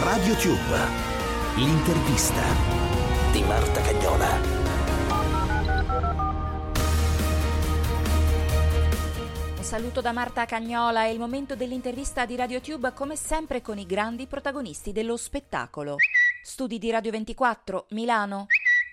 Radio Tube, l'intervista di Marta Cagnola. Saluto da Marta Cagnola, è il momento dell'intervista di RadioTube come sempre con i grandi protagonisti dello spettacolo. Studi di Radio 24, Milano.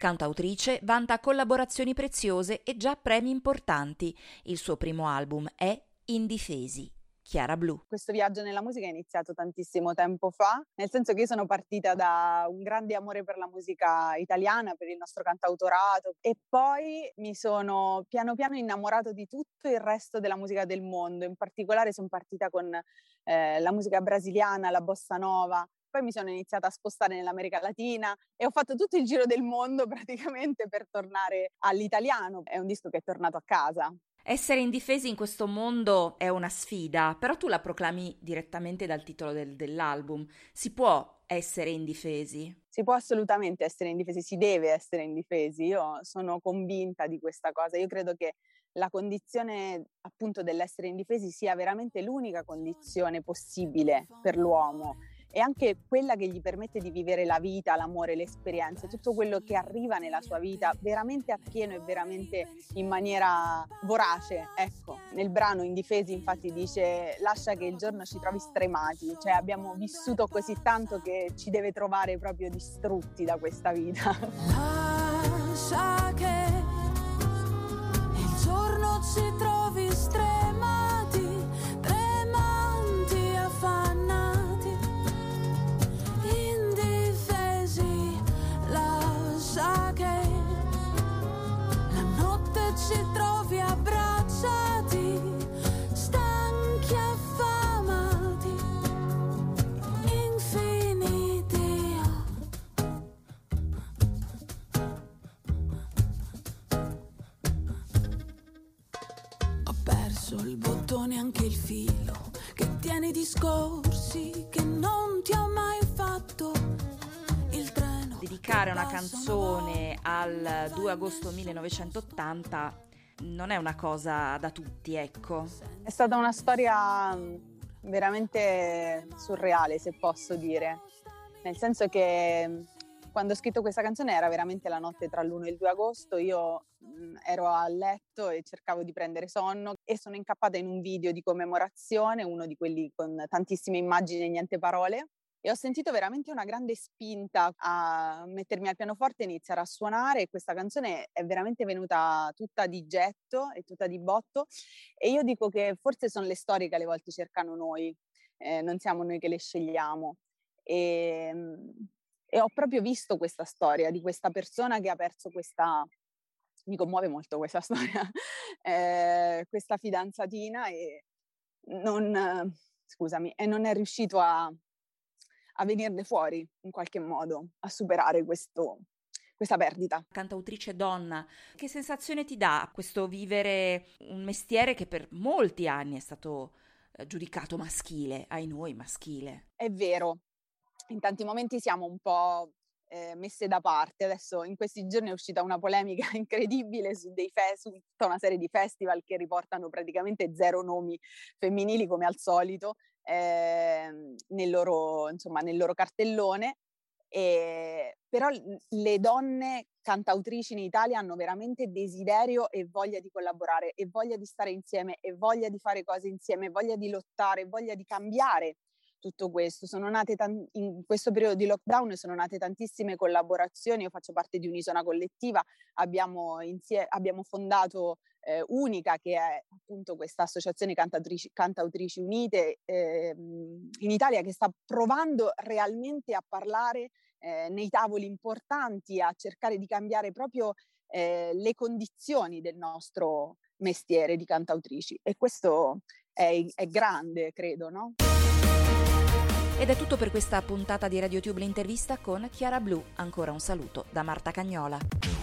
Cantautrice, vanta collaborazioni preziose e già premi importanti. Il suo primo album è Indifesi. Chiara Blu. Questo viaggio nella musica è iniziato tantissimo tempo fa, nel senso che io sono partita da un grande amore per la musica italiana, per il nostro cantautorato e poi mi sono piano piano innamorato di tutto il resto della musica del mondo, in particolare sono partita con eh, la musica brasiliana, la bossa nova, poi mi sono iniziata a spostare nell'America Latina e ho fatto tutto il giro del mondo praticamente per tornare all'italiano. È un disco che è tornato a casa. Essere indifesi in questo mondo è una sfida, però tu la proclami direttamente dal titolo del, dell'album. Si può essere indifesi? Si può assolutamente essere indifesi, si deve essere indifesi. Io sono convinta di questa cosa. Io credo che la condizione appunto dell'essere indifesi sia veramente l'unica condizione possibile per l'uomo è anche quella che gli permette di vivere la vita, l'amore, le esperienze, tutto quello che arriva nella sua vita veramente appieno e veramente in maniera vorace. Ecco, nel brano Indifesi infatti dice lascia che il giorno ci trovi stremati, cioè abbiamo vissuto così tanto che ci deve trovare proprio distrutti da questa vita. Lascia che anche il filo che tiene i discorsi che non ti ho mai fatto. Il treno. Dedicare una canzone al 2 agosto 1980 non è una cosa da tutti, ecco. È stata una storia mm, veramente surreale, se posso dire. Nel senso che mm, quando ho scritto questa canzone era veramente la notte tra l'1 e il 2 agosto, io mh, ero a letto e cercavo di prendere sonno e sono incappata in un video di commemorazione, uno di quelli con tantissime immagini e niente parole. E ho sentito veramente una grande spinta a mettermi al pianoforte e iniziare a suonare. Questa canzone è veramente venuta tutta di getto e tutta di botto. E io dico che forse sono le storie che alle volte cercano noi, eh, non siamo noi che le scegliamo. E, e ho proprio visto questa storia di questa persona che ha perso questa, mi commuove molto questa storia, eh, questa fidanzatina e non, scusami, e non è riuscito a, a venirne fuori in qualche modo, a superare questo, questa perdita. Cantautrice donna, che sensazione ti dà questo vivere un mestiere che per molti anni è stato eh, giudicato maschile, ai noi maschile? È vero, in tanti momenti siamo un po' eh, messe da parte. Adesso in questi giorni è uscita una polemica incredibile su, fe- su tutta una serie di festival che riportano praticamente zero nomi femminili come al solito eh, nel, loro, insomma, nel loro cartellone. E, però le donne cantautrici in Italia hanno veramente desiderio e voglia di collaborare e voglia di stare insieme e voglia di fare cose insieme, voglia di lottare, voglia di cambiare tutto questo. Sono nate tan- in questo periodo di lockdown sono nate tantissime collaborazioni, io faccio parte di un'Isona Collettiva, abbiamo, insie- abbiamo fondato eh, Unica, che è appunto questa associazione cantautrici, cantautrici unite eh, in Italia che sta provando realmente a parlare eh, nei tavoli importanti, a cercare di cambiare proprio eh, le condizioni del nostro mestiere di cantautrici e questo è, è grande, credo, no? Ed è tutto per questa puntata di RadioTube l'intervista con Chiara Blu. Ancora un saluto da Marta Cagnola.